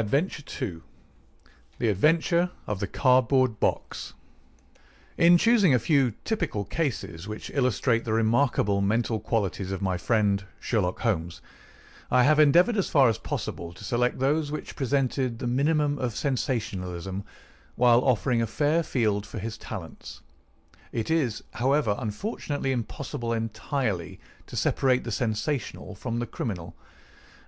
Adventure 2 The Adventure of the Cardboard Box In choosing a few typical cases which illustrate the remarkable mental qualities of my friend Sherlock Holmes, I have endeavoured as far as possible to select those which presented the minimum of sensationalism while offering a fair field for his talents. It is, however, unfortunately impossible entirely to separate the sensational from the criminal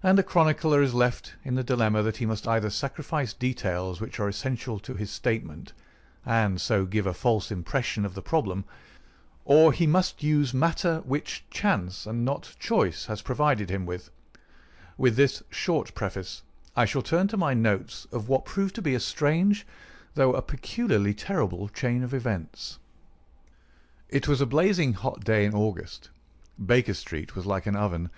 and the chronicler is left in the dilemma that he must either sacrifice details which are essential to his statement, and so give a false impression of the problem, or he must use matter which chance and not choice has provided him with. With this short preface I shall turn to my notes of what proved to be a strange, though a peculiarly terrible chain of events. It was a blazing hot day in August. Baker Street was like an oven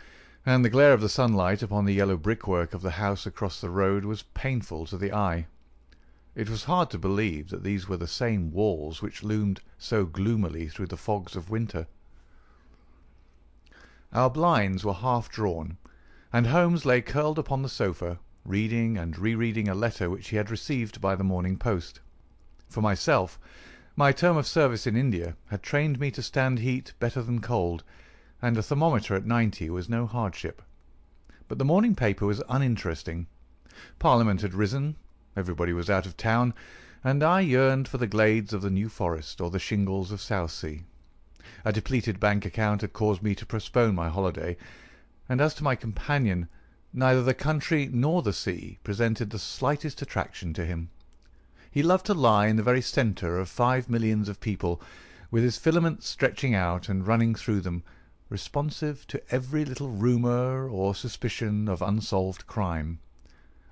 and the glare of the sunlight upon the yellow brickwork of the house across the road was painful to the eye. It was hard to believe that these were the same walls which loomed so gloomily through the fogs of winter. Our blinds were half drawn, and Holmes lay curled upon the sofa, reading and re-reading a letter which he had received by the morning post. For myself, my term of service in India had trained me to stand heat better than cold, and a thermometer at ninety was no hardship. But the morning paper was uninteresting. Parliament had risen, everybody was out of town, and I yearned for the glades of the New Forest or the shingles of Southsea. A depleted bank account had caused me to postpone my holiday, and as to my companion, neither the country nor the sea presented the slightest attraction to him. He loved to lie in the very centre of five millions of people, with his filaments stretching out and running through them responsive to every little rumour or suspicion of unsolved crime.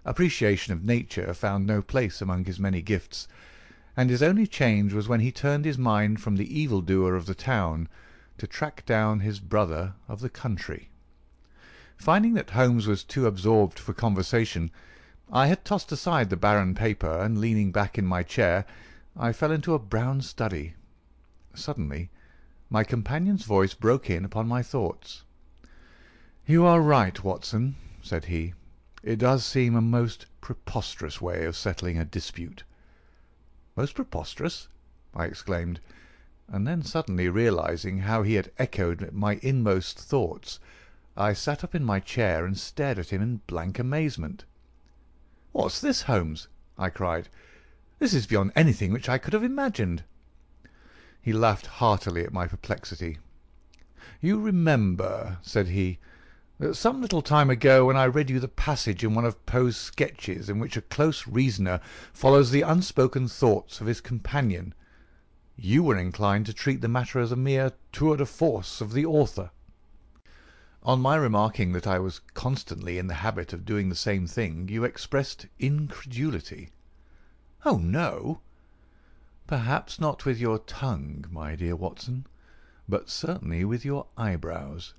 Appreciation of nature found no place among his many gifts, and his only change was when he turned his mind from the evil-doer of the town to track down his brother of the country. Finding that Holmes was too absorbed for conversation, I had tossed aside the barren paper, and leaning back in my chair, I fell into a brown study. Suddenly my companion's voice broke in upon my thoughts. "You are right, Watson," said he. "It does seem a most preposterous way of settling a dispute." "Most preposterous?" I exclaimed, and then suddenly realizing how he had echoed my inmost thoughts, I sat up in my chair and stared at him in blank amazement. "What's this, Holmes?" I cried. "This is beyond anything which I could have imagined. He laughed heartily at my perplexity. "You remember," said he, "that some little time ago when I read you the passage in one of Poe's sketches in which a close reasoner follows the unspoken thoughts of his companion, you were inclined to treat the matter as a mere tour de force of the author." On my remarking that I was constantly in the habit of doing the same thing you expressed incredulity. "Oh, no! Perhaps not with your tongue, my dear Watson, but certainly with your eyebrows.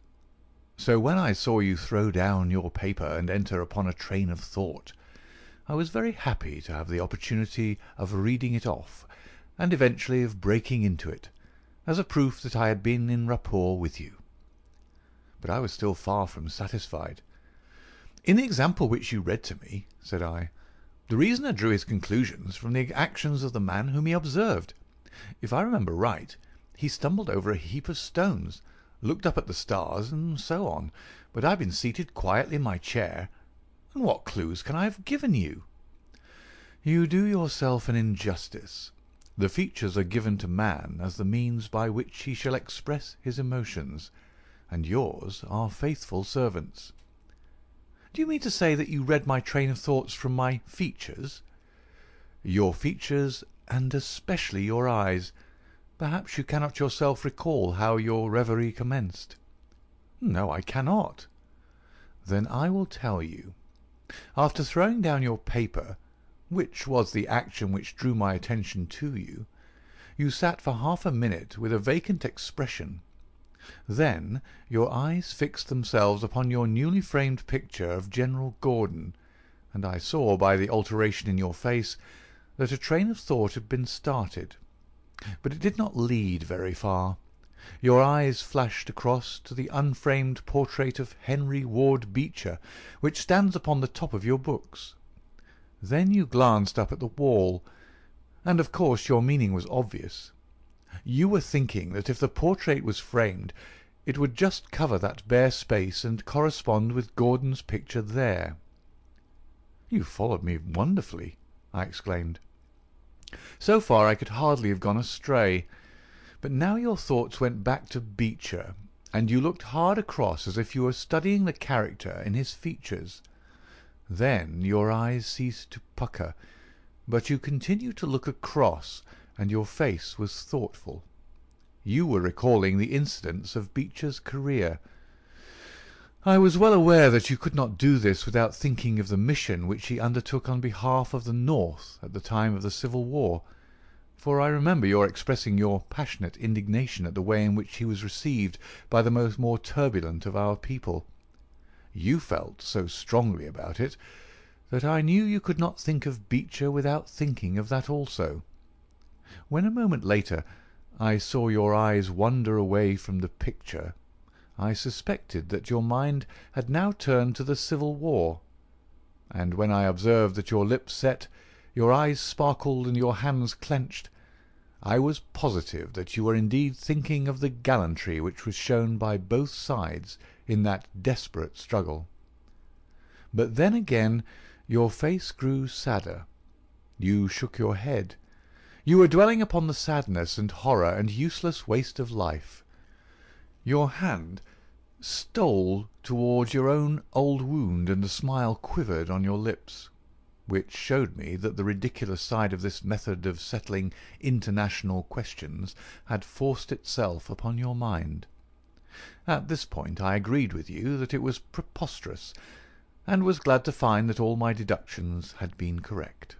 So when I saw you throw down your paper and enter upon a train of thought, I was very happy to have the opportunity of reading it off, and eventually of breaking into it, as a proof that I had been in rapport with you. But I was still far from satisfied. "In the example which you read to me," said I. The reasoner drew his conclusions from the actions of the man whom he observed. If I remember right, he stumbled over a heap of stones, looked up at the stars, and so on, but I have been seated quietly in my chair, and what clues can I have given you?" "You do yourself an injustice. The features are given to man as the means by which he shall express his emotions, and yours are faithful servants. Do you mean to say that you read my train of thoughts from my features?" "Your features, and especially your eyes. Perhaps you cannot yourself recall how your reverie commenced?" "No, I cannot." "Then I will tell you. After throwing down your paper, which was the action which drew my attention to you, you sat for half a minute with a vacant expression. Then your eyes fixed themselves upon your newly framed picture of General Gordon, and I saw by the alteration in your face that a train of thought had been started. But it did not lead very far. Your eyes flashed across to the unframed portrait of Henry Ward Beecher which stands upon the top of your books. Then you glanced up at the wall, and of course your meaning was obvious. You were thinking that if the portrait was framed it would just cover that bare space and correspond with Gordon's picture there." "You followed me wonderfully," I exclaimed. "So far I could hardly have gone astray. But now your thoughts went back to Beecher, and you looked hard across as if you were studying the character in his features. Then your eyes ceased to pucker, but you continued to look across, and your face was thoughtful. You were recalling the incidents of Beecher's career. I was well aware that you could not do this without thinking of the mission which he undertook on behalf of the North at the time of the Civil War, for I remember your expressing your passionate indignation at the way in which he was received by the most more turbulent of our people. You felt so strongly about it that I knew you could not think of Beecher without thinking of that also. When a moment later I saw your eyes wander away from the picture, I suspected that your mind had now turned to the Civil War; and when I observed that your lips set, your eyes sparkled, and your hands clenched, I was positive that you were indeed thinking of the gallantry which was shown by both sides in that desperate struggle. But then again your face grew sadder. You shook your head. You were dwelling upon the sadness and horror and useless waste of life. Your hand stole towards your own old wound and a smile quivered on your lips, which showed me that the ridiculous side of this method of settling international questions had forced itself upon your mind. At this point I agreed with you that it was preposterous, and was glad to find that all my deductions had been correct.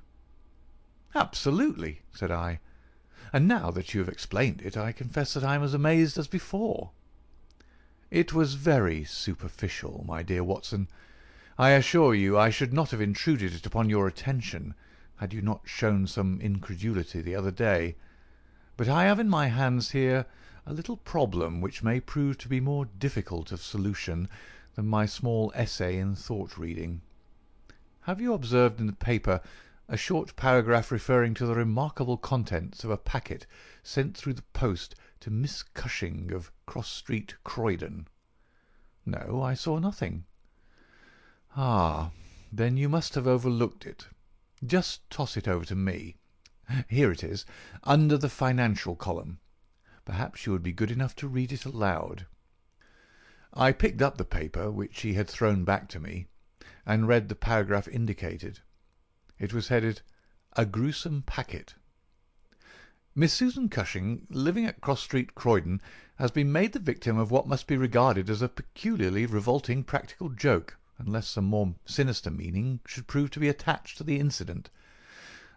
"Absolutely," said I. "And now that you have explained it I confess that I am as amazed as before." "It was very superficial, my dear Watson. I assure you I should not have intruded it upon your attention had you not shown some incredulity the other day. But I have in my hands here a little problem which may prove to be more difficult of solution than my small essay in thought reading. Have you observed in the paper a short paragraph referring to the remarkable contents of a packet sent through the post to Miss Cushing of Cross Street, Croydon?" "No, I saw nothing." "Ah, then you must have overlooked it. Just toss it over to me. Here it is, under the financial column. Perhaps you would be good enough to read it aloud." I picked up the paper, which she had thrown back to me, and read the paragraph indicated. It was headed "A Gruesome Packet." "Miss Susan Cushing, living at Cross Street, Croydon, has been made the victim of what must be regarded as a peculiarly revolting practical joke, unless some more sinister meaning should prove to be attached to the incident.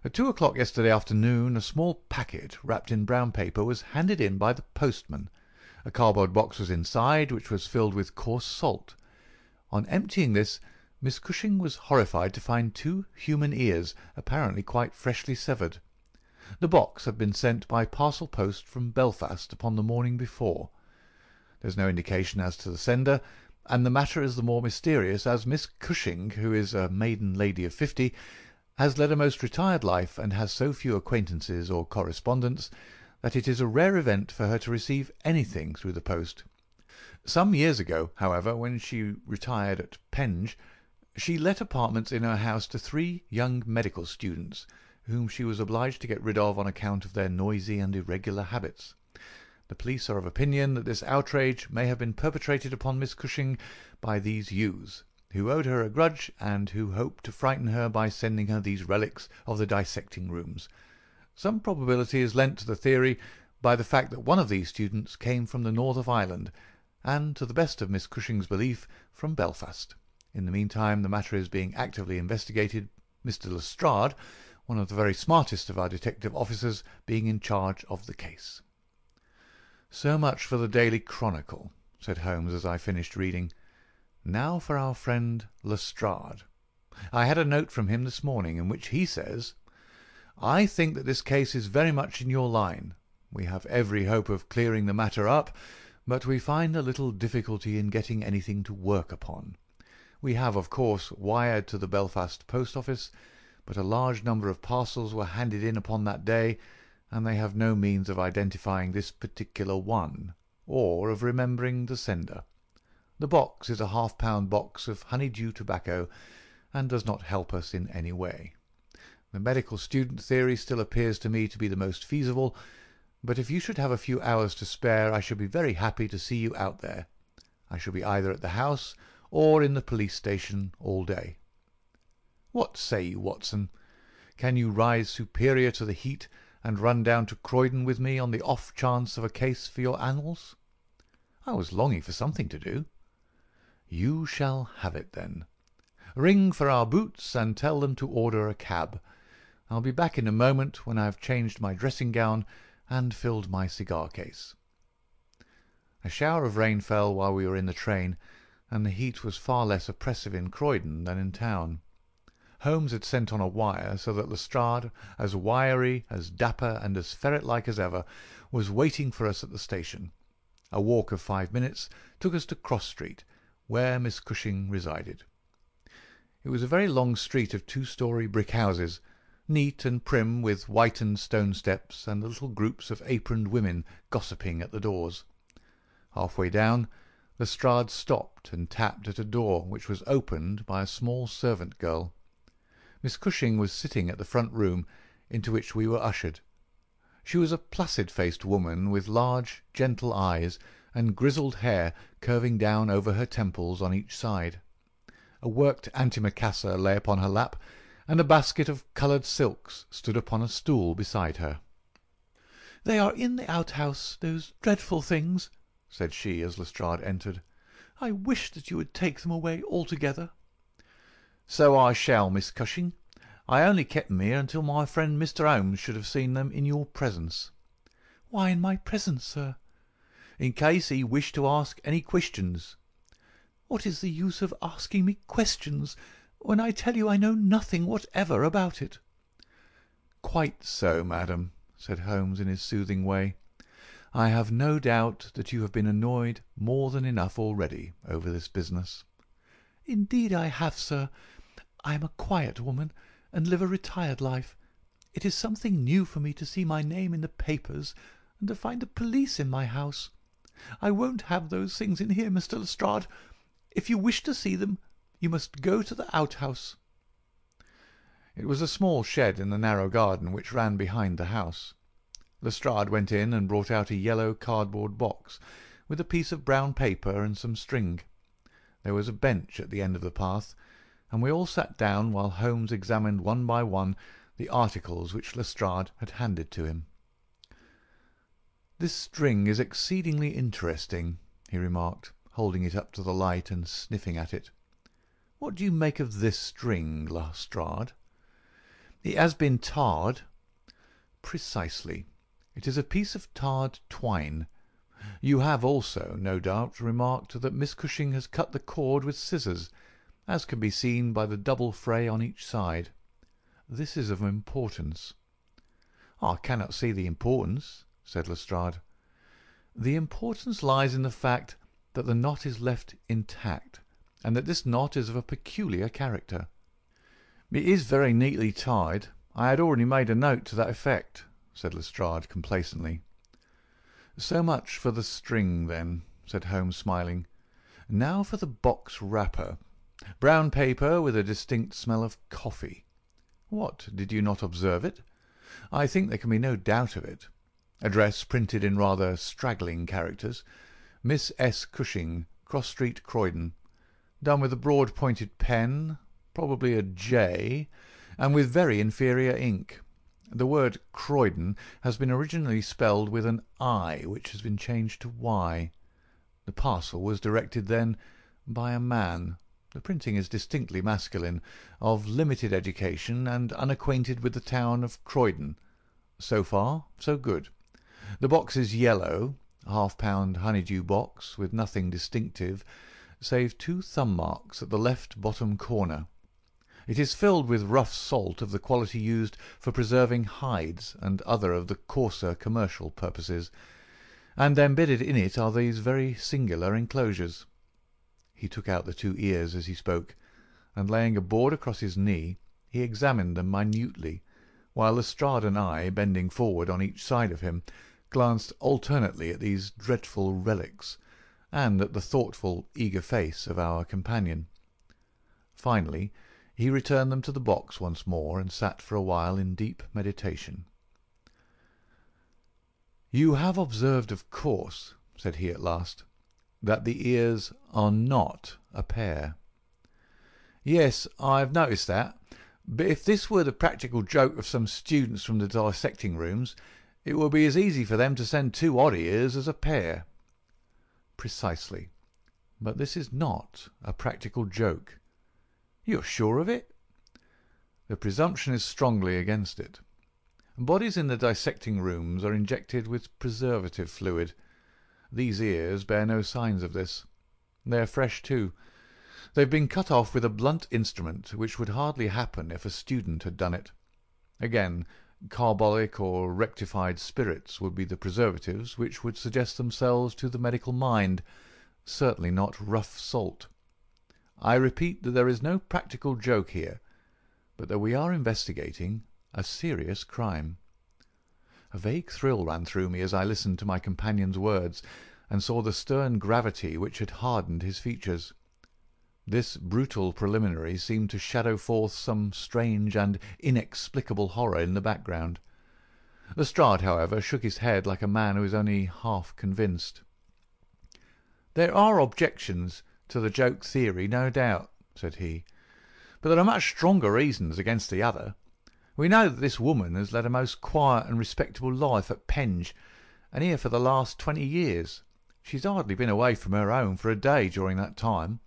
At two o'clock yesterday afternoon a small packet, wrapped in brown paper, was handed in by the postman. A cardboard box was inside, which was filled with coarse salt. On emptying this Miss Cushing was horrified to find two human ears, apparently quite freshly severed. The box had been sent by parcel post from Belfast upon the morning before. There is no indication as to the sender, and the matter is the more mysterious as Miss Cushing, who is a maiden lady of fifty, has led a most retired life and has so few acquaintances or correspondents that it is a rare event for her to receive anything through the post. Some years ago, however, when she retired at Penge. She let apartments in her house to three young medical students, whom she was obliged to get rid of on account of their noisy and irregular habits. The police are of opinion that this outrage may have been perpetrated upon Miss Cushing by these youths, who owed her a grudge and who hoped to frighten her by sending her these relics of the dissecting rooms. Some probability is lent to the theory by the fact that one of these students came from the north of Ireland, and, to the best of Miss Cushing's belief, from Belfast. In the meantime the matter is being actively investigated, Mr. Lestrade, one of the very smartest of our detective officers, being in charge of the case." "So much for the Daily Chronicle," said Holmes as I finished reading. "Now for our friend Lestrade. I had a note from him this morning in which he says: "I think that this case is very much in your line. We have every hope of clearing the matter up, but we find a little difficulty in getting anything to work upon. We have, of course, wired to the Belfast post office, but a large number of parcels were handed in upon that day, and they have no means of identifying this particular one, or of remembering the sender. The box is a half pound box of honeydew tobacco, and does not help us in any way. The medical student theory still appears to me to be the most feasible, but if you should have a few hours to spare I should be very happy to see you out there. I shall be either at the house or in the police station all day. What say you, Watson? Can you rise superior to the heat and run down to Croydon with me on the off chance of a case for your annals?" I was longing for something to do. "You shall have it, then. Ring for our boots and tell them to order a cab. I'll be back in a moment when I have changed my dressing gown and filled my cigar case." A shower of rain fell while we were in the train, and the heat was far less oppressive in Croydon than in town. Holmes had sent on a wire, so that Lestrade, as wiry, as dapper, and as ferret-like as ever, was waiting for us at the station. A walk of five minutes took us to Cross Street, where Miss Cushing resided. It was a very long street of two-storey brick houses, neat and prim, with whitened stone steps and little groups of aproned women gossiping at the doors. Half way down, Lestrade stopped and tapped at a door which was opened by a small servant girl. Miss Cushing was sitting at the front room, into which we were ushered. She was a placid faced woman with large, gentle eyes, and grizzled hair curving down over her temples on each side. A worked antimacassar lay upon her lap, and a basket of coloured silks stood upon a stool beside her. "They are in the outhouse, those dreadful things," said she as Lestrade entered. "I wish that you would take them away altogether. "So I shall, Miss Cushing. I only kept them here until my friend Mr. Holmes should have seen them in your presence." "Why in my presence, sir?" "In case he wished to ask any questions." "What is the use of asking me questions, when I tell you I know nothing whatever about it?" "Quite so, madam," said Holmes in his soothing way. "I have no doubt that you have been annoyed more than enough already over this business." "Indeed I have, sir. I am a quiet woman, and live a retired life. It is something new for me to see my name in the papers, and to find the police in my house. I won't have those things in here, Mr. Lestrade. If you wish to see them, you must go to the outhouse." It was a small shed in the narrow garden which ran behind the house. Lestrade went in and brought out a yellow cardboard box, with a piece of brown paper and some string. There was a bench at the end of the path and we all sat down while Holmes examined one by one the articles which Lestrade had handed to him. "This string is exceedingly interesting," he remarked, holding it up to the light and sniffing at it. "What do you make of this string, Lestrade?" "It has been tarred." "Precisely. It is a piece of tarred twine. You have also, no doubt, remarked that Miss Cushing has cut the cord with scissors as can be seen by the double fray on each side. This is of importance." "I cannot see the importance," said Lestrade. "The importance lies in the fact that the knot is left intact, and that this knot is of a peculiar character." "It is very neatly tied. I had already made a note to that effect," said Lestrade complacently. "So much for the string, then," said Holmes, smiling. "Now for the box wrapper. Brown paper with a distinct smell of coffee. What, did you not observe it? I think there can be no doubt of it. Address printed in rather straggling characters. Miss S. Cushing, Cross Street, Croydon. Done with a broad pointed pen, probably a J, and with very inferior ink. The word Croydon has been originally spelled with an I which has been changed to Y. The parcel was directed then by a man. The printing is distinctly masculine, of limited education, and unacquainted with the town of Croydon. So far, so good. The box is yellow, a half pound honeydew box, with nothing distinctive, save two thumb marks at the left bottom corner. It is filled with rough salt of the quality used for preserving hides and other of the coarser commercial purposes, and embedded in it are these very singular enclosures. He took out the two ears as he spoke, and laying a board across his knee, he examined them minutely, while Lestrade and I, bending forward on each side of him, glanced alternately at these dreadful relics and at the thoughtful, eager face of our companion. Finally he returned them to the box once more, and sat for a while in deep meditation. "You have observed, of course," said he at last, "that the ears are not a pair?" "Yes, I have noticed that. But if this were the practical joke of some students from the dissecting rooms, it would be as easy for them to send two odd ears as a pair." "Precisely. But this is not a practical joke. "You are sure of it?" "The presumption is strongly against it. Bodies in the dissecting rooms are injected with preservative fluid. These ears bear no signs of this. They are fresh, too. They have been cut off with a blunt instrument, which would hardly happen if a student had done it. Again, carbolic or rectified spirits would be the preservatives which would suggest themselves to the medical mind, certainly not rough salt. I repeat that there is no practical joke here, but that we are investigating a serious crime. A vague thrill ran through me as I listened to my companion's words, and saw the stern gravity which had hardened his features. This brutal preliminary seemed to shadow forth some strange and inexplicable horror in the background. Lestrade, however, shook his head like a man who is only half convinced. "There are objections to the joke theory, no doubt," said he. "But there are much stronger reasons against the other. We know that this woman has led a most quiet and respectable life at Penge, and here for the last twenty years. She has hardly been away from her home for a day during that time.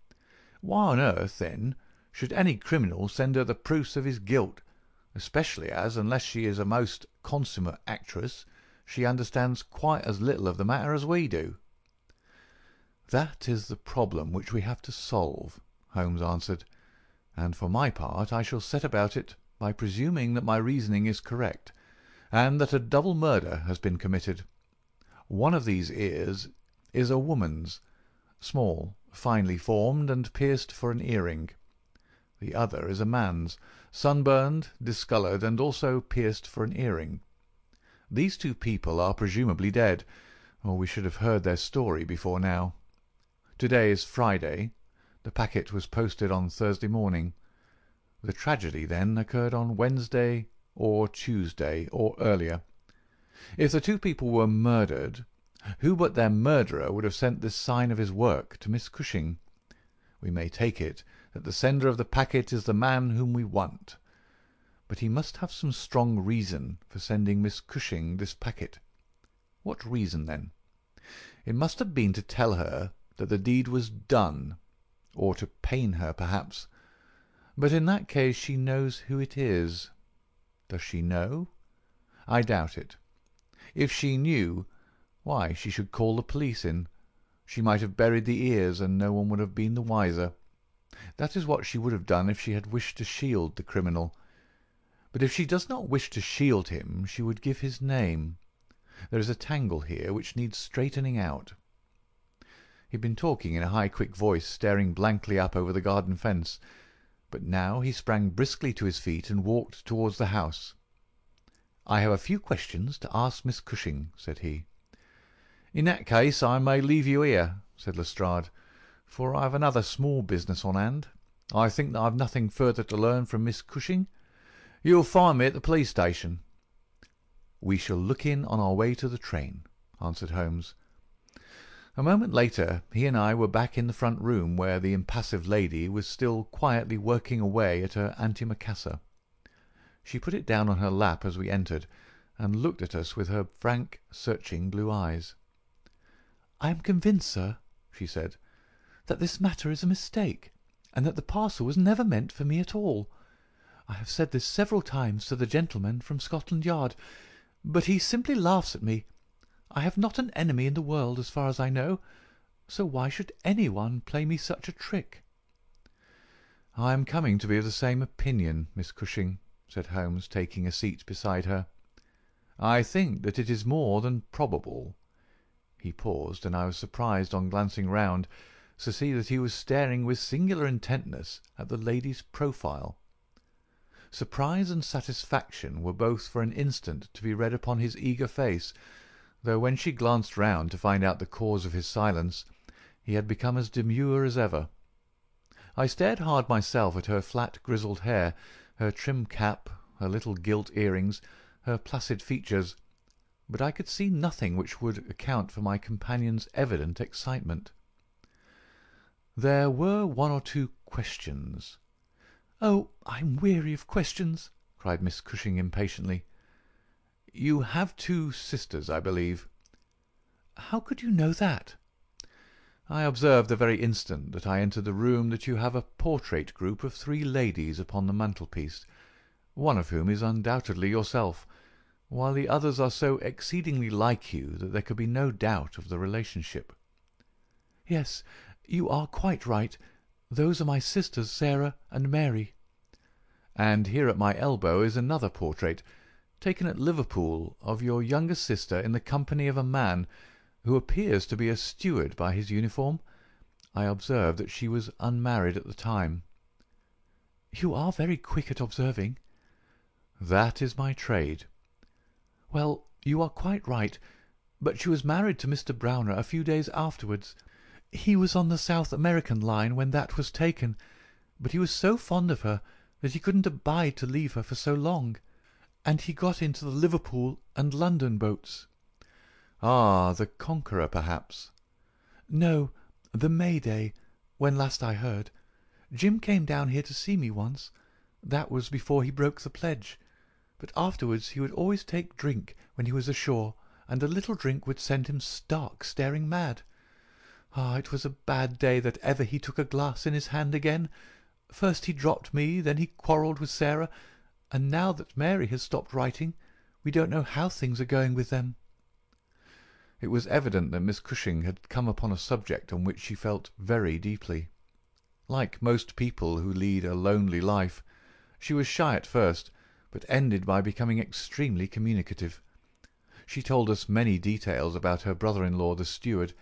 Why on earth, then, should any criminal send her the proofs of his guilt, especially as, unless she is a most consummate actress, she understands quite as little of the matter as we do?" "That is the problem which we have to solve," Holmes answered, "and for my part I shall set about it by presuming that my reasoning is correct, and that a double murder has been committed. One of these ears is a woman's, small, finely formed, and pierced for an earring. The other is a man's, sunburned, discoloured, and also pierced for an earring. These two people are presumably dead, or we should have heard their story before now. To day is Friday. The packet was posted on Thursday morning. The tragedy, then, occurred on Wednesday or Tuesday, or earlier. If the two people were murdered, who but their murderer would have sent this sign of his work to Miss Cushing? We may take it that the sender of the packet is the man whom we want. But he must have some strong reason for sending Miss Cushing this packet. What reason, then? It must have been to tell her that the deed was done, or to pain her, perhaps. But in that case she knows who it is. Does she know? I doubt it. If she knew, why, she should call the police in. She might have buried the ears, and no one would have been the wiser. That is what she would have done if she had wished to shield the criminal. But if she does not wish to shield him she would give his name. There is a tangle here which needs straightening out. He had been talking in a high quick voice, staring blankly up over the garden fence, but now he sprang briskly to his feet and walked towards the house. "I have a few questions to ask Miss Cushing," said he. "In that case I may leave you here," said Lestrade, "for I have another small business on hand. I think that I have nothing further to learn from Miss Cushing. You will find me at the police station." "We shall look in on our way to the train," answered Holmes. A moment later he and I were back in the front room where the impassive lady was still quietly working away at her antimacassar. She put it down on her lap as we entered, and looked at us with her frank, searching blue eyes. "I am convinced, sir," she said, "that this matter is a mistake, and that the parcel was never meant for me at all. I have said this several times to the gentleman from Scotland Yard, but he simply laughs at me. I have not an enemy in the world as far as I know, so why should anyone play me such a trick?" "I am coming to be of the same opinion, Miss Cushing," said Holmes, taking a seat beside her. "I think that it is more than probable." He paused, and I was surprised on glancing round to see that he was staring with singular intentness at the lady's profile. Surprise and satisfaction were both for an instant to be read upon his eager face, though when she glanced round to find out the cause of his silence, he had become as demure as ever. I stared hard myself at her flat grizzled hair, her trim cap, her little gilt earrings, her placid features, but I could see nothing which would account for my companion's evident excitement. There were one or two questions. "Oh, I'm weary of questions!" cried Miss Cushing impatiently. "You have two sisters, I believe?" "How could you know that?" "I observed the very instant that I entered the room that you have a portrait group of three ladies upon the mantelpiece, one of whom is undoubtedly yourself, while the others are so exceedingly like you that there could be no doubt of the relationship." "Yes. You are quite right. Those are my sisters Sarah and Mary." "And here at my elbow is another portrait, taken at Liverpool, of your younger sister in the company of a man who appears to be a steward by his uniform. I observed that she was unmarried at the time." "You are very quick at observing." "That is my trade." "Well, you are quite right. But she was married to Mr. Browner a few days afterwards. He was on the South American line when that was taken, but he was so fond of her that he couldn't abide to leave her for so long, and he got into the Liverpool and London boats." "Ah, the Conqueror, perhaps?" "No, the May Day, when last I heard. Jim came down here to see me once. That was before he broke the pledge. But afterwards he would always take drink when he was ashore, and a little drink would send him stark staring mad. Ah, it was a bad day that ever he took a glass in his hand again. First he dropped me, then he quarrelled with Sarah, and now that Mary has stopped writing, we don't know how things are going with them." It was evident that Miss Cushing had come upon a subject on which she felt very deeply. Like most people who lead a lonely life, she was shy at first, but ended by becoming extremely communicative. She told us many details about her brother-in-law the steward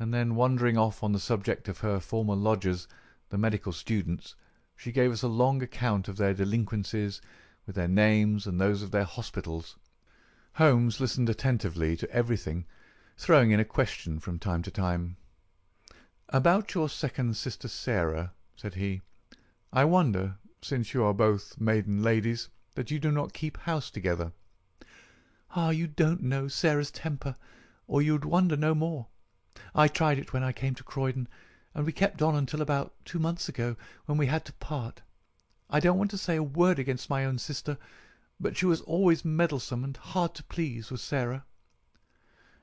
and then wandering off on the subject of her former lodgers, the medical students, she gave us a long account of their delinquencies, with their names and those of their hospitals. Holmes listened attentively to everything, throwing in a question from time to time. "About your second sister Sarah," said he. "I wonder, since you are both maiden ladies, that you do not keep house together." "Ah, you don't know Sarah's temper, or you would wonder no more. I tried it when I came to Croydon, and we kept on until about two months ago, when we had to part. I don't want to say a word against my own sister, but she was always meddlesome and hard to please, was Sarah."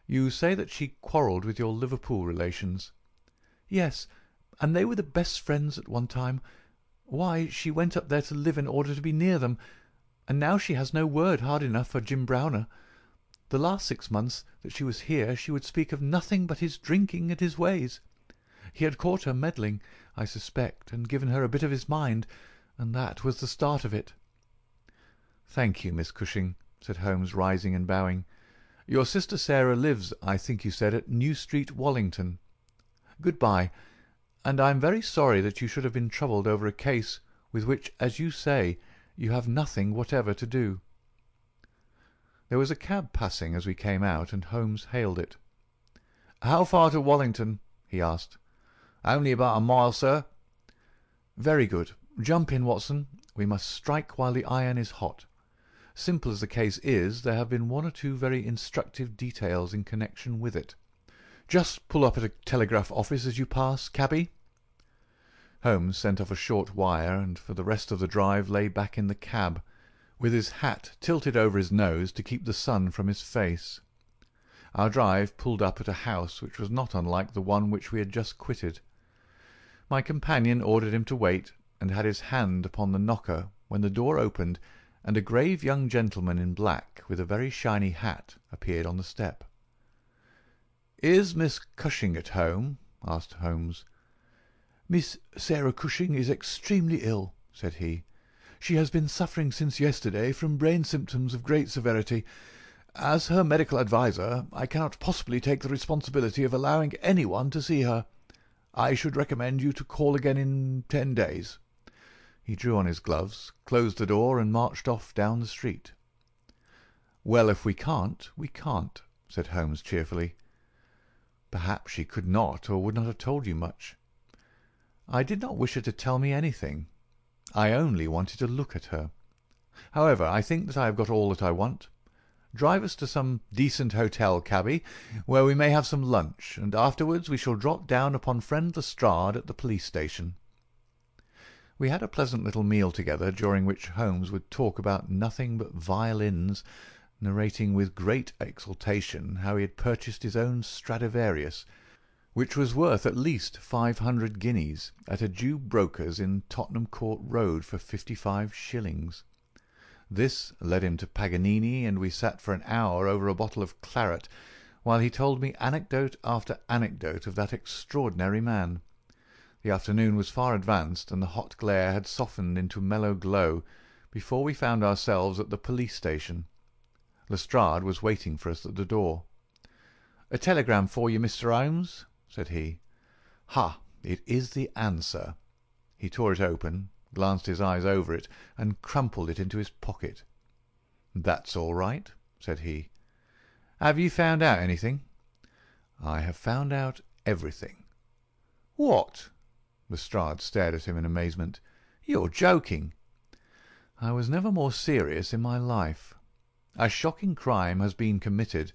"You say that she quarrelled with your Liverpool relations?" "Yes, and they were the best friends at one time. Why, she went up there to live in order to be near them, and now she has no word hard enough for Jim Browner. The last six months that she was here she would speak of nothing but his drinking and his ways. He had caught her meddling, I suspect, and given her a bit of his mind, and that was the start of it." "Thank you, Miss Cushing," said Holmes, rising and bowing. "Your sister Sarah lives, I think you said, at New Street, Wallington. Good bye, and I am very sorry that you should have been troubled over a case with which, as you say, you have nothing whatever to do. There was a cab passing as we came out, and Holmes hailed it. "How far to Wallington?" he asked. "Only about a mile, sir." "Very good. Jump in, Watson. We must strike while the iron is hot. Simple as the case is, there have been one or two very instructive details in connection with it. Just pull up at a telegraph office as you pass, cabby." Holmes sent off a short wire, and for the rest of the drive lay back in the cab with his hat tilted over his nose to keep the sun from his face. Our drive pulled up at a house which was not unlike the one which we had just quitted. My companion ordered him to wait, and had his hand upon the knocker when the door opened and a grave young gentleman in black with a very shiny hat appeared on the step. "Is Miss Cushing at home?" asked Holmes. "Miss Sarah Cushing is extremely ill," said he. She has been suffering since yesterday from brain symptoms of great severity. As her medical adviser, I cannot possibly take the responsibility of allowing anyone to see her. I should recommend you to call again in ten days. He drew on his gloves, closed the door, and marched off down the street. "Well, if we can't, we can't," said Holmes cheerfully. Perhaps she could not or would not have told you much. I did not wish her to tell me anything. I only wanted to look at her. However, I think that I have got all that I want. Drive us to some decent hotel, cabby, where we may have some lunch, and afterwards we shall drop down upon friend Lestrade at the police station." We had a pleasant little meal together, during which Holmes would talk about nothing but violins, narrating with great exultation how he had purchased his own Stradivarius, which was worth at least five hundred guineas, at a Jew broker's in Tottenham Court Road for fifty five shillings. This led him to Paganini, and we sat for an hour over a bottle of claret while he told me anecdote after anecdote of that extraordinary man. The afternoon was far advanced, and the hot glare had softened into a mellow glow before we found ourselves at the police station. Lestrade was waiting for us at the door. "A telegram for you, Mr. Holmes," said he. "Ha! It is the answer." He tore it open, glanced his eyes over it, and crumpled it into his pocket. "That's all right," said he. "Have you found out anything?" "I have found out everything." "What?" Lestrade stared at him in amazement. "You're joking." "I was never more serious in my life. A shocking crime has been committed,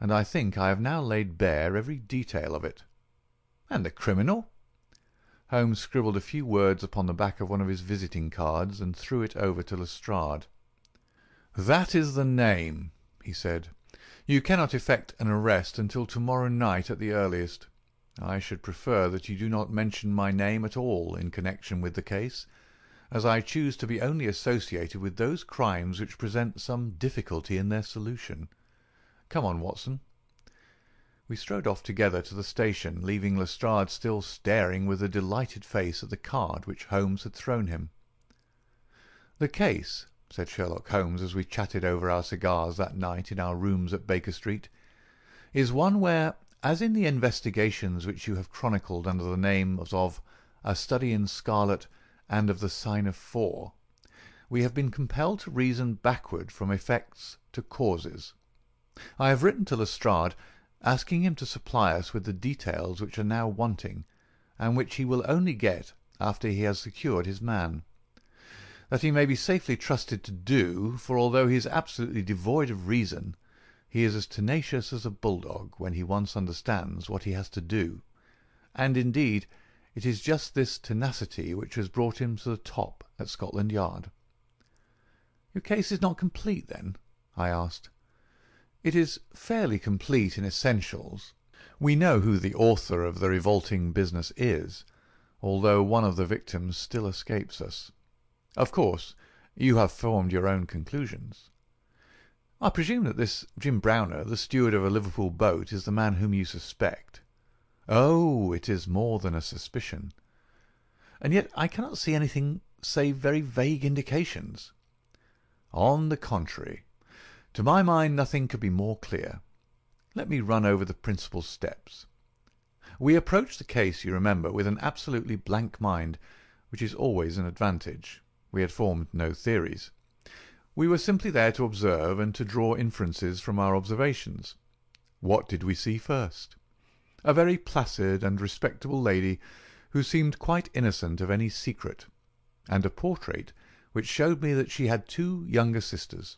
and I think I have now laid bare every detail of it." "And the criminal?" Holmes scribbled a few words upon the back of one of his visiting cards and threw it over to Lestrade. "That is the name," he said. "You cannot effect an arrest until to morrow night at the earliest. I should prefer that you do not mention my name at all in connection with the case as I choose to be only associated with those crimes which present some difficulty in their solution. Come on, Watson." We strode off together to the station, leaving Lestrade still staring with a delighted face at the card which Holmes had thrown him. "The case," said Sherlock Holmes as we chatted over our cigars that night in our rooms at Baker Street, "is one where, as in the investigations which you have chronicled under the names of A Study in Scarlet and of the sign of four, we have been compelled to reason backward from effects to causes. I have written to Lestrade, asking him to supply us with the details which are now wanting, and which he will only get after he has secured his man. That he may be safely trusted to do, for although he is absolutely devoid of reason, he is as tenacious as a bulldog when he once understands what he has to do, and, indeed, it is just this tenacity which has brought him to the top at Scotland Yard." "Your case is not complete, then?" I asked. "It is fairly complete in essentials. We know who the author of the revolting business is, although one of the victims still escapes us. Of course, you have formed your own conclusions." "I presume that this Jim Browner, the steward of a Liverpool boat, is the man whom you suspect?" "Oh, it is more than a suspicion." "And yet I cannot see anything save very vague indications." "On the contrary, to my mind nothing could be more clear. Let me run over the principal steps. We approached the case, you remember, with an absolutely blank mind, which is always an advantage. We had formed no theories. We were simply there to observe and to draw inferences from our observations. What did we see first? a very placid and respectable lady who seemed quite innocent of any secret, and a portrait which showed me that she had two younger sisters.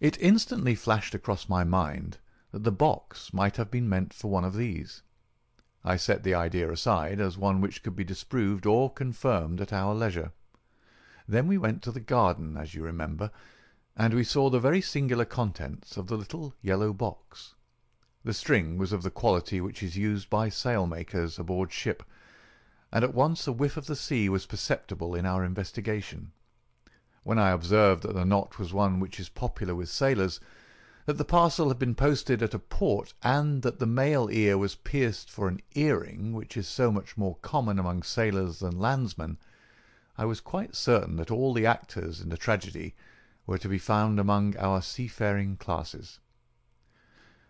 It instantly flashed across my mind that the box might have been meant for one of these. I set the idea aside as one which could be disproved or confirmed at our leisure. Then we went to the garden, as you remember, and we saw the very singular contents of the little yellow box. The string was of the quality which is used by sailmakers aboard ship, and at once a whiff of the sea was perceptible in our investigation. When I observed that the knot was one which is popular with sailors, that the parcel had been posted at a port, and that the male ear was pierced for an earring, which is so much more common among sailors than landsmen, I was quite certain that all the actors in the tragedy were to be found among our seafaring classes.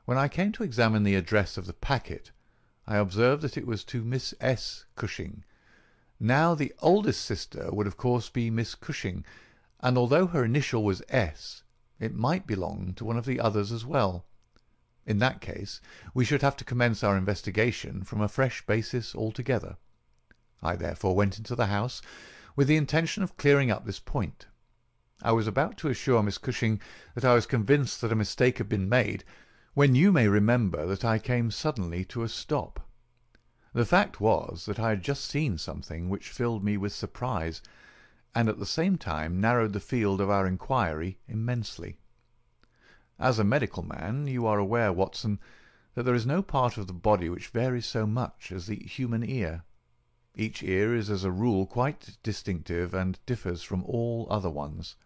When I came to examine the address of the packet, I observed that it was to Miss S. Cushing, Now the oldest sister would of course be Miss Cushing, and although her initial was S, it might belong to one of the others as well. In that case we should have to commence our investigation from a fresh basis altogether. I therefore went into the house with the intention of clearing up this point. I was about to assure Miss Cushing that I was convinced that a mistake had been made, when you may remember that I came suddenly to a stop. The fact was that I had just seen something which filled me with surprise, and at the same time narrowed the field of our inquiry immensely. As a medical man you are aware, Watson, that there is no part of the body which varies so much as the human ear. Each ear is as a rule quite distinctive and differs from all other ones.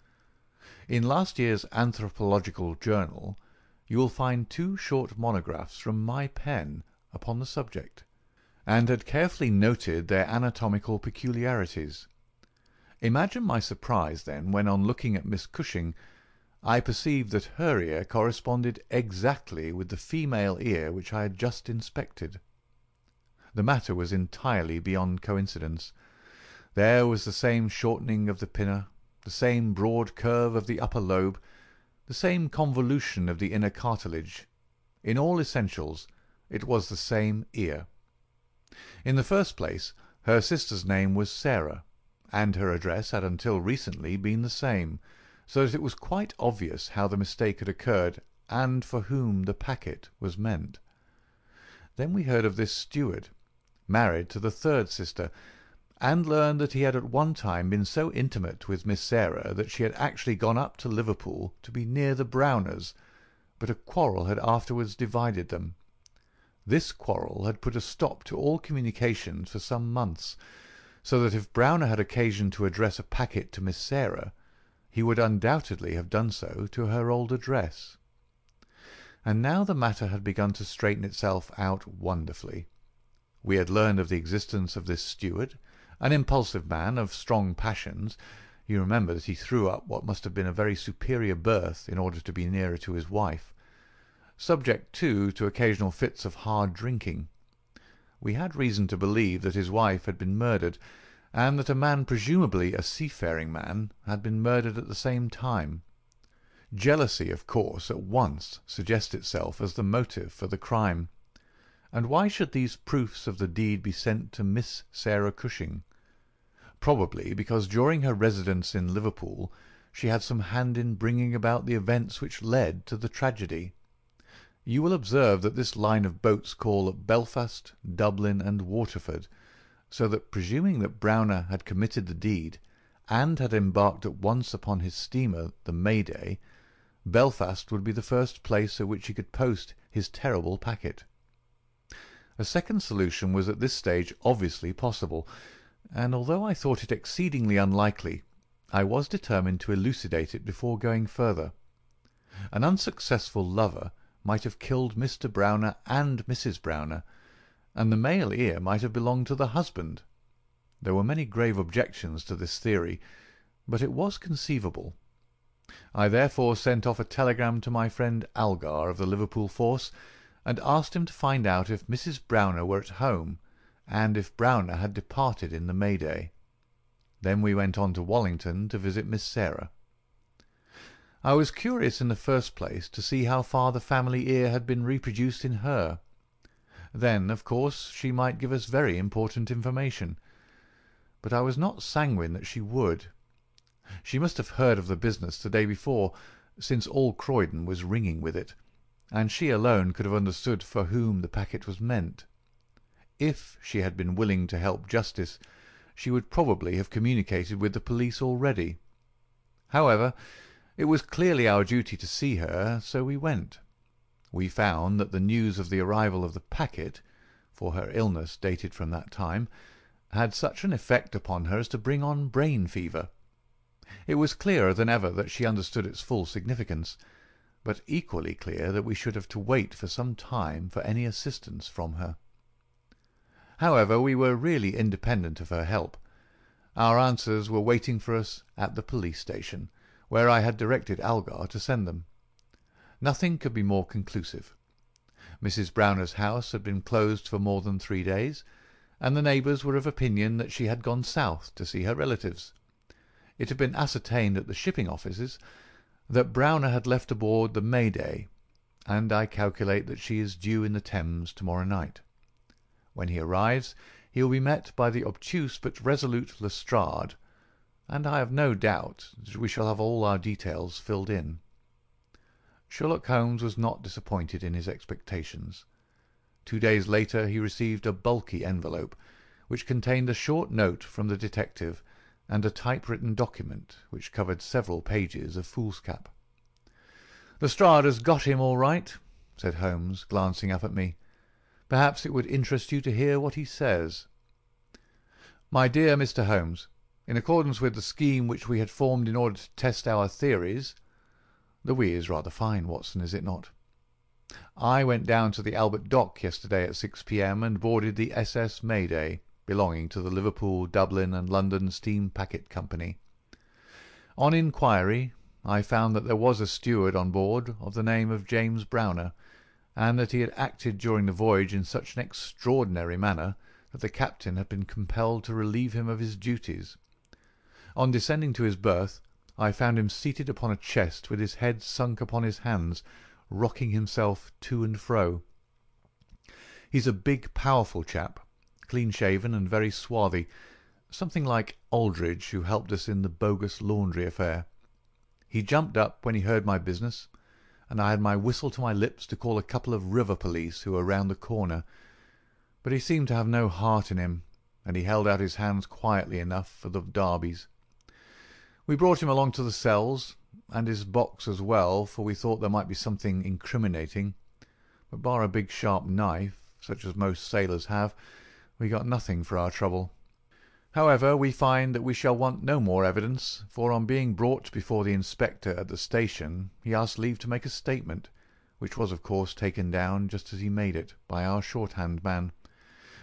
In last year's Anthropological Journal you will find two short monographs from my pen upon the subject, and had carefully noted their anatomical peculiarities. Imagine my surprise, then, when on looking at Miss Cushing I perceived that her ear corresponded exactly with the female ear which I had just inspected. The matter was entirely beyond coincidence. There was the same shortening of the pinna, the same broad curve of the upper lobe, the same convolution of the inner cartilage. In all essentials it was the same ear. In the first place, her sister's name was Sarah, and her address had until recently been the same so that it was quite obvious how the mistake had occurred and for whom the packet was meant. Then we heard of this steward, married to the third sister, and learned that he had at one time been so intimate with Miss Sarah that she had actually gone up to Liverpool to be near the Browners, but a quarrel had afterwards divided them. This quarrel had put a stop to all communications for some months, so that if Browner had occasion to address a packet to Miss Sarah he would undoubtedly have done so to her old address. And now the matter had begun to straighten itself out wonderfully. We had learned of the existence of this steward, an impulsive man of strong passions you remember that he threw up what must have been a very superior berth in order to be nearer to his wife subject, too, to occasional fits of hard drinking. We had reason to believe that his wife had been murdered and that a man presumably a seafaring man had been murdered at the same time. Jealousy, of course, at once suggests itself as the motive for the crime. And why should these proofs of the deed be sent to Miss Sarah Cushing? Probably because during her residence in Liverpool she had some hand in bringing about the events which led to the tragedy. You will observe that this line of boats call at Belfast, Dublin, and Waterford so that presuming that Browner had committed the deed, and had embarked at once upon his steamer the Mayday, Belfast would be the first place at which he could post his terrible packet. A second solution was at this stage obviously possible, and although I thought it exceedingly unlikely, I was determined to elucidate it before going further. An unsuccessful lover might have killed Mr. Browner and Mrs. Browner, and the male ear might have belonged to the husband. There were many grave objections to this theory, but it was conceivable. I therefore sent off a telegram to my friend Algar of the Liverpool force, and asked him to find out if Mrs. Browner were at home, and if Browner had departed in the Mayday. Then we went on to Wallington to visit Miss Sarah. I was curious in the first place to see how far the family ear had been reproduced in her. Then, of course, she might give us very important information. But I was not sanguine that she would. She must have heard of the business the day before, since all Croydon was ringing with it, and she alone could have understood for whom the packet was meant. If she had been willing to help justice, she would probably have communicated with the police already. However, it was clearly our duty to see her, so we went we found that the news of the arrival of the packet for her illness dated from that time had such an effect upon her as to bring on brain fever. It was clearer than ever that she understood its full significance, but equally clear that we should have to wait for some time for any assistance from her. However, we were really independent of her help. Our answers were waiting for us at the police station, where I had directed Algar to send them. Nothing could be more conclusive. Mrs. Browner's house had been closed for more than three days, and the neighbours were of opinion that she had gone south to see her relatives. It had been ascertained at the shipping offices that Browner had left aboard the Mayday, and I calculate that she is due in the Thames to morrow night. When he arrives he will be met by the obtuse but resolute Lestrade, and I have no doubt that we shall have all our details filled in. Sherlock Holmes was not disappointed in his expectations. Two days later he received a bulky envelope, which contained a short note from the detective and a typewritten document which covered several pages of foolscap. "Lestrade has got him all right," said Holmes, glancing up at me. "Perhaps it would interest you to hear what he says." "My dear Mr. Holmes, in accordance with the scheme which we had formed in order to test our theories the we is rather fine, Watson, is it not? I went down to the Albert Dock yesterday at 6 p.m. and boarded the S.S. Mayday, belonging to the Liverpool, Dublin, and London Steam Packet Company. On inquiry, I found that there was a steward on board of the name of James Browner, and that he had acted during the voyage in such an extraordinary manner that the captain had been compelled to relieve him of his duties. On descending to his berth, I found him seated upon a chest with his head sunk upon his hands rocking himself to and fro. He's a big, powerful chap, clean shaven and very swarthy, something like Aldridge, who helped us in the bogus laundry affair. He jumped up when he heard my business, and I had my whistle to my lips to call a couple of river police who were round the corner. But he seemed to have no heart in him, and he held out his hands quietly enough for the darbies. We brought him along to the cells, and his box as well, for we thought there might be something incriminating; but bar a big sharp knife, such as most sailors have, we got nothing for our trouble. However, we find that we shall want no more evidence, for on being brought before the inspector at the station he asked leave to make a statement, which was of course taken down just as he made it, by our shorthand man.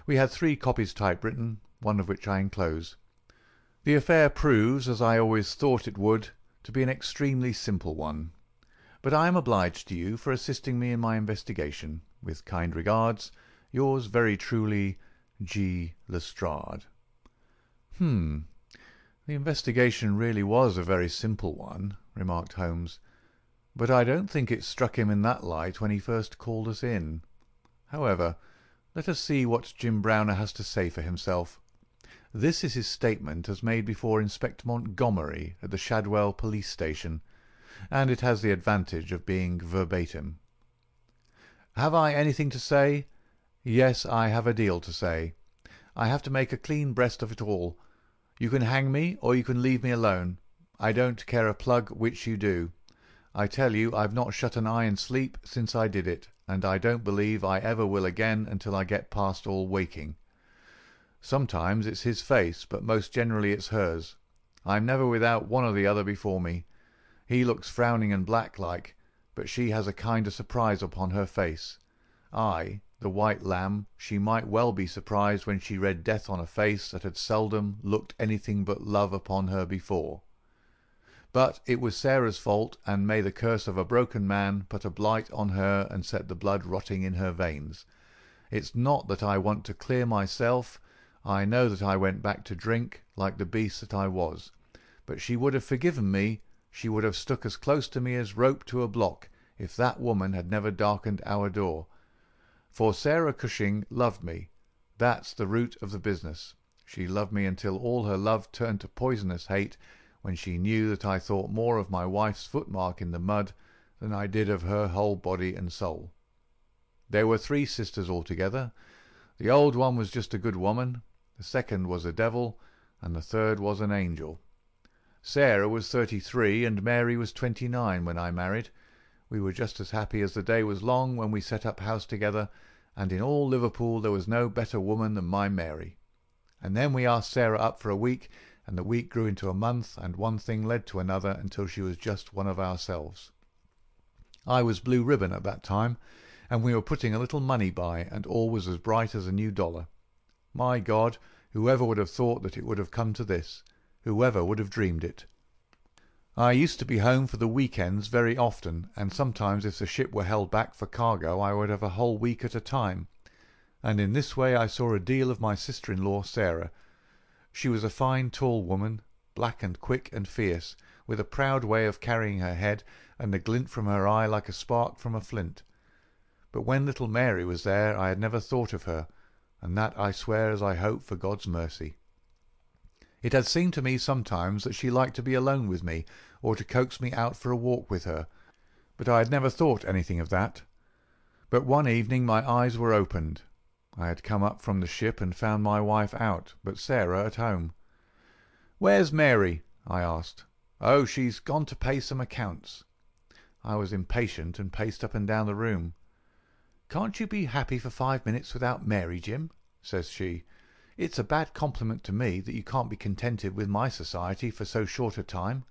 We had three copies typewritten, one of which I enclose. The affair proves, as I always thought it would to be an extremely simple one. But I am obliged to you for assisting me in my investigation. With kind regards, yours very truly, G. Lestrade. "Hmm! The investigation really was a very simple one," remarked Holmes, "but I don't think it struck him in that light when he first called us in. However, let us see what Jim Browner has to say for himself. This is his statement as made before Inspector Montgomery at the Shadwell police station, and it has the advantage of being verbatim. "Have I anything to say? Yes, I have a deal to say. I have to make a clean breast of it all. You can hang me or you can leave me alone. I don't care a plug which you do. I tell you I've not shut an eye in sleep since I did it, and I don't believe I ever will again until I get past all waking. Sometimes it's his face, but most generally it's hers. I'm never without one or the other before me. He looks frowning and black like, but she has a kind of surprise upon her face. I, the white lamb, she might well be surprised when she read death on a face that had seldom looked anything but love upon her before. But it was Sarah's fault, and may the curse of a broken man put a blight on her and set the blood rotting in her veins. It's not that I want to clear myself. I know that I went back to drink, like the beast that I was. But she would have forgiven me, she would have stuck as close to me as rope to a block, if that woman had never darkened our door. For Sarah Cushing loved me. That's the root of the business. She loved me until all her love turned to poisonous hate when she knew that I thought more of my wife's footmark in the mud than I did of her whole body and soul. There were three sisters altogether. The old one was just a good woman the second was a devil, and the third was an angel. Sarah was thirty three and Mary was twenty nine when I married. We were just as happy as the day was long when we set up house together, and in all Liverpool there was no better woman than my Mary. And then we asked Sarah up for a week, and the week grew into a month, and one thing led to another until she was just one of ourselves. I was blue ribbon at that time, and we were putting a little money by, and all was as bright as a new dollar. My God, whoever would have thought that it would have come to this? Whoever would have dreamed it? I used to be home for the week ends very often, and sometimes if the ship were held back for cargo I would have a whole week at a time. and in this way I saw a deal of my sister-in-law Sarah. She was a fine tall woman, black and quick and fierce, with a proud way of carrying her head, and a glint from her eye like a spark from a flint. But when little Mary was there I had never thought of her, and that I swear as I hope for God's mercy. It had seemed to me sometimes that she liked to be alone with me, or to coax me out for a walk with her, but I had never thought anything of that. But one evening my eyes were opened. I had come up from the ship and found my wife out, but Sarah at home. "Where's Mary?" I asked. "Oh, she's gone to pay some accounts." I was impatient and paced up and down the room. "Can't you be happy for five minutes without Mary, Jim?" says she. "It's a bad compliment to me that you can't be contented with my society for so short a time."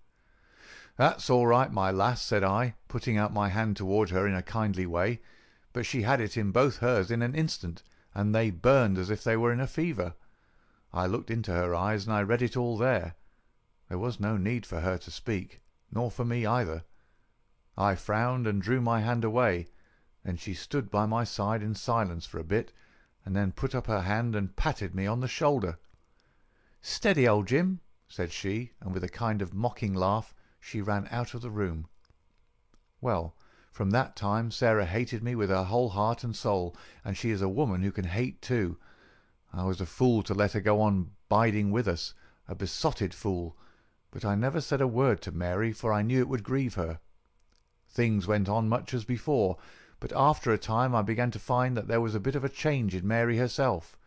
"That's all right, my lass," said I, putting out my hand toward her in a kindly way, but she had it in both hers in an instant and they burned as if they were in a fever. I looked into her eyes and I read it all there. There was no need for her to speak, nor for me either. I frowned and drew my hand away, and she stood by my side in silence for a bit, and then put up her hand and patted me on the shoulder. "Steady, old Jim," said she, and with a kind of mocking laugh she ran out of the room. Well, from that time Sarah hated me with her whole heart and soul, and she is a woman who can hate too. I was a fool to let her go on biding with us, a besotted fool, but I never said a word to Mary, for I knew it would grieve her. Things went on much as before, but after a time I began to find that there was a bit of a change in Mary herself.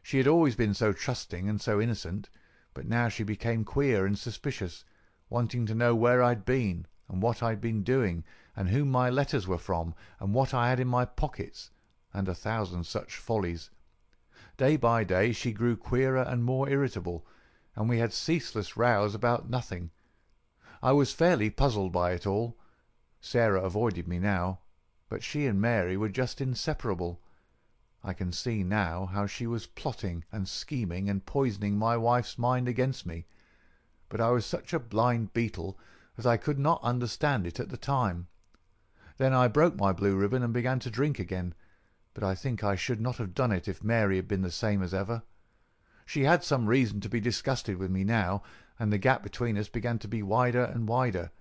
She had always been so trusting and so innocent, but now she became queer and suspicious, wanting to know where I'd been, and what I'd been doing, and whom my letters were from, and what I had in my pockets, and a thousand such follies. Day by day she grew queerer and more irritable, and we had ceaseless rows about nothing. I was fairly puzzled by it all. Sarah avoided me now, but she and Mary were just inseparable. I can see now how she was plotting and scheming and poisoning my wife's mind against me, but I was such a blind beetle that I could not understand it at the time. Then I broke my blue ribbon and began to drink again, but I think I should not have done it if Mary had been the same as ever. She had some reason to be disgusted with me now, and the gap between us began to be wider and wider.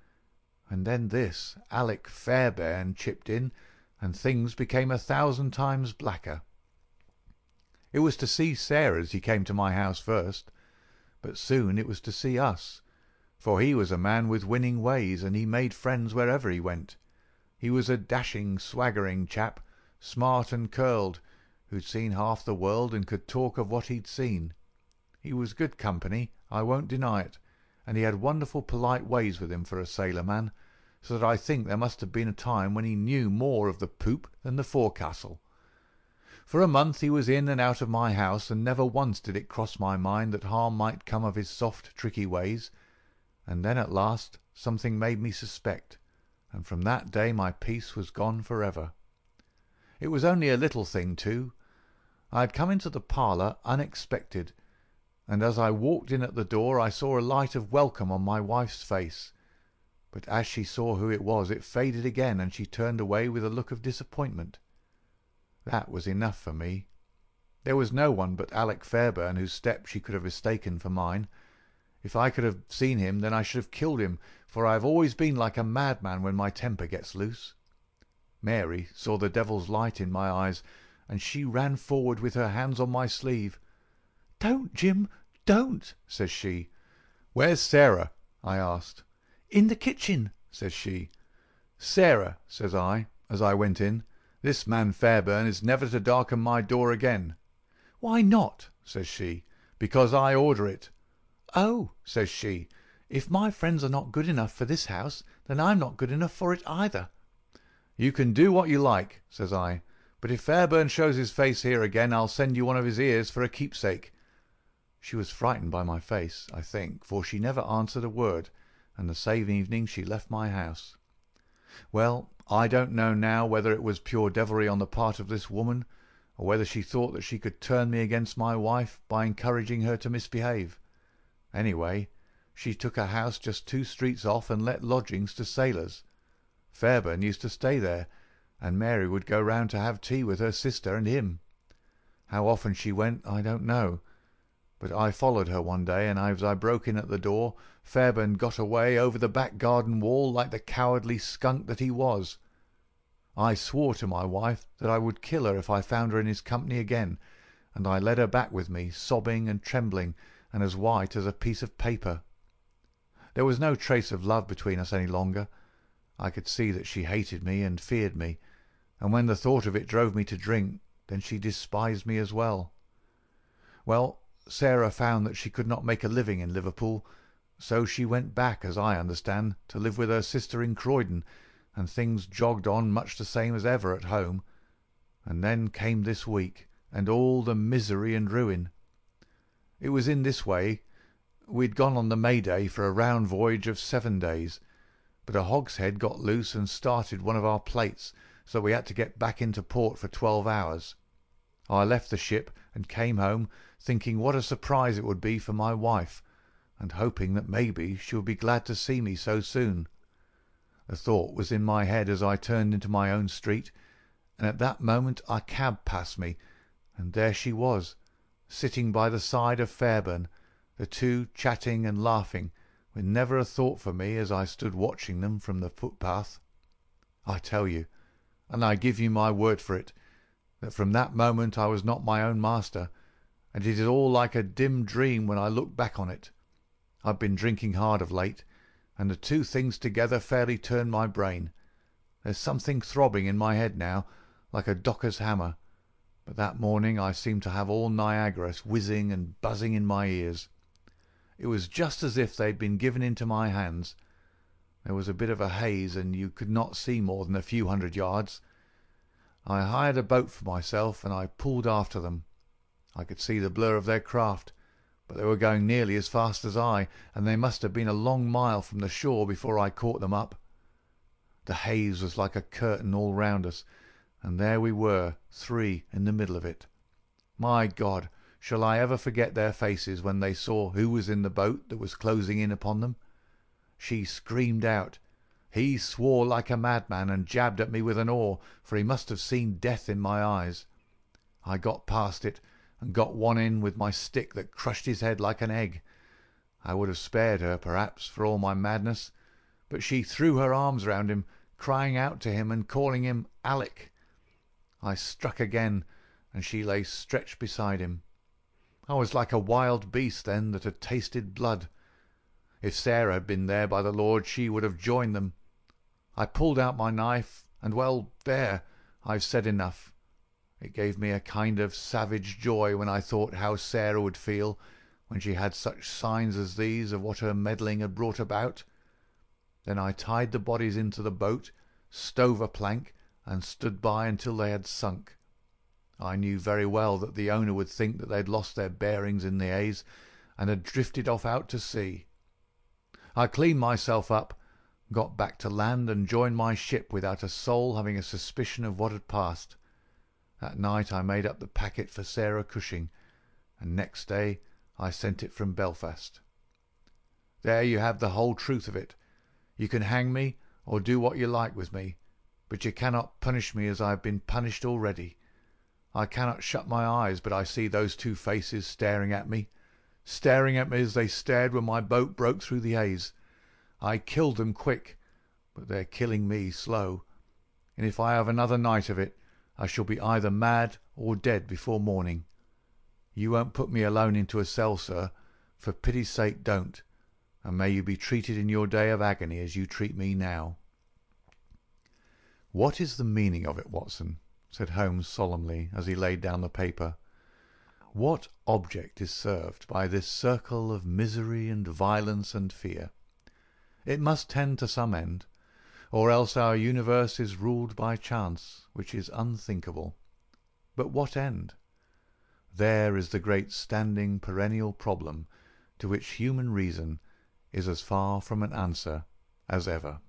And then this Alec Fairbairn chipped in, and things became a thousand times blacker. It was to see Sarah's he came to my house first, but soon it was to see us, for he was a man with winning ways, and he made friends wherever he went. He was a dashing, swaggering chap, smart and curled, who'd seen half the world and could talk of what he'd seen. He was good company, I won't deny it, and he had wonderful polite ways with him for a sailor man, so that I think there must have been a time when he knew more of the poop than the forecastle. For a month he was in and out of my house, and never once did it cross my mind that harm might come of his soft, tricky ways. And then at last something made me suspect and from that day my peace was gone for ever. It was only a little thing, too. I had come into the parlour unexpected, and as I walked in at the door I saw a light of welcome on my wife's face. But as she saw who it was it faded again, and she turned away with a look of disappointment. That was enough for me. There was no one but Alec Fairbairn whose step she could have mistaken for mine. If I could have seen him then I should have killed him, for I have always been like a madman when my temper gets loose. Mary saw the devil's light in my eyes, and she ran forward with her hands on my sleeve. "Don't, Jim, don't!" says she. "Where's Sarah?" I asked. "In the kitchen," says she. "Sarah," says I, as I went in, "this man Fairbairn is never to darken my door again." "Why not?" says she. "Because I order it. "Oh!" says she, "if my friends are not good enough for this house, then I'm not good enough for it either." "You can do what you like," says I, "but if Fairbairn shows his face here again I'll send you one of his ears for a keepsake." She was frightened by my face, I think, for she never answered a word, and the same evening she left my house. Well, I don't know now whether it was pure devilry on the part of this woman, or whether she thought that she could turn me against my wife by encouraging her to misbehave. Anyway, she took a house just two streets off and let lodgings to sailors. Fairbairn used to stay there, and Mary would go round to have tea with her sister and him. How often she went I don't know, but I followed her one day, and as I broke in at the door Fairbairn got away over the back garden wall like the cowardly skunk that he was. I swore to my wife that I would kill her if I found her in his company again, and I led her back with me, sobbing and trembling and as white as a piece of paper. There was no trace of love between us any longer. I could see that she hated me and feared me, and when the thought of it drove me to drink, then she despised me as well. Well, Sarah found that she could not make a living in Liverpool, so she went back, as I understand, to live with her sister in Croydon, and things jogged on much the same as ever at home. And then came this week, and all the misery and ruin. It was in this way. We'd gone on the May Day for a round voyage of seven days, but a hogshead got loose and started one of our plates, so we had to get back into port for twelve hours. I left the ship and came home, thinking what a surprise it would be for my wife, and hoping that maybe she would be glad to see me so soon. The thought was in my head as I turned into my own street, and at that moment a cab passed me, and there she was, sitting by the side of Fairbairn, the two chatting and laughing, with never a thought for me as I stood watching them from the footpath. I tell you, and I give you my word for it, that from that moment I was not my own master, and it is all like a dim dream when I look back on it. I've been drinking hard of late, and the two things together fairly turn my brain. There's something throbbing in my head now, like a docker's hammer, but that morning I seemed to have all Niagara whizzing and buzzing in my ears. It was just as if they'd been given into my hands. There was a bit of a haze, and you could not see more than a few hundred yards. I hired a boat for myself, and I pulled after them. I could see the blur of their craft, but they were going nearly as fast as I, and they must have been a long mile from the shore before I caught them up. The haze was like a curtain all round us, and there we were, three in the middle of it. My God, shall I ever forget their faces when they saw who was in the boat that was closing in upon them? She screamed out. He swore like a madman and jabbed at me with an oar, for he must have seen death in my eyes. I got past it, and got one in with my stick that crushed his head like an egg. I would have spared her, perhaps, for all my madness, but she threw her arms round him, crying out to him and calling him Alec. I struck again, and she lay stretched beside him. I was like a wild beast then that had tasted blood. If Sarah had been there, by the Lord, she would have joined them. I pulled out my knife, and well, there, I've said enough. It gave me a kind of savage joy when I thought how Sarah would feel when she had such signs as these of what her meddling had brought about. Then I tied the bodies into the boat, stove a plank, and stood by until they had sunk. I knew very well that the owner would think that they had lost their bearings in the haze and had drifted off out to sea. I cleaned myself up, got back to land, and joined my ship without a soul having a suspicion of what had passed. That night I made up the packet for Sarah Cushing, and next day I sent it from Belfast. There you have the whole truth of it. You can hang me or do what you like with me, but you cannot punish me as I have been punished already. I cannot shut my eyes but I see those two faces staring at me staring at me as they stared when my boat broke through the haze. I killed them quick, but they're killing me slow, and if I have another night of it I shall be either mad or dead before morning. You won't put me alone into a cell, sir. For pity's sake don't, and may you be treated in your day of agony as you treat me now." "What is the meaning of it, Watson?" said Holmes solemnly, as he laid down the paper. What object is served by this circle of misery and violence and fear? It must tend to some end, or else our universe is ruled by chance, which is unthinkable. But what end? There is the great standing perennial problem to which human reason is as far from an answer as ever.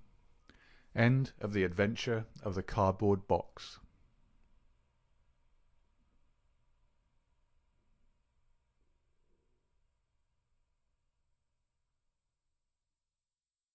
End of the Adventure of the Cardboard Box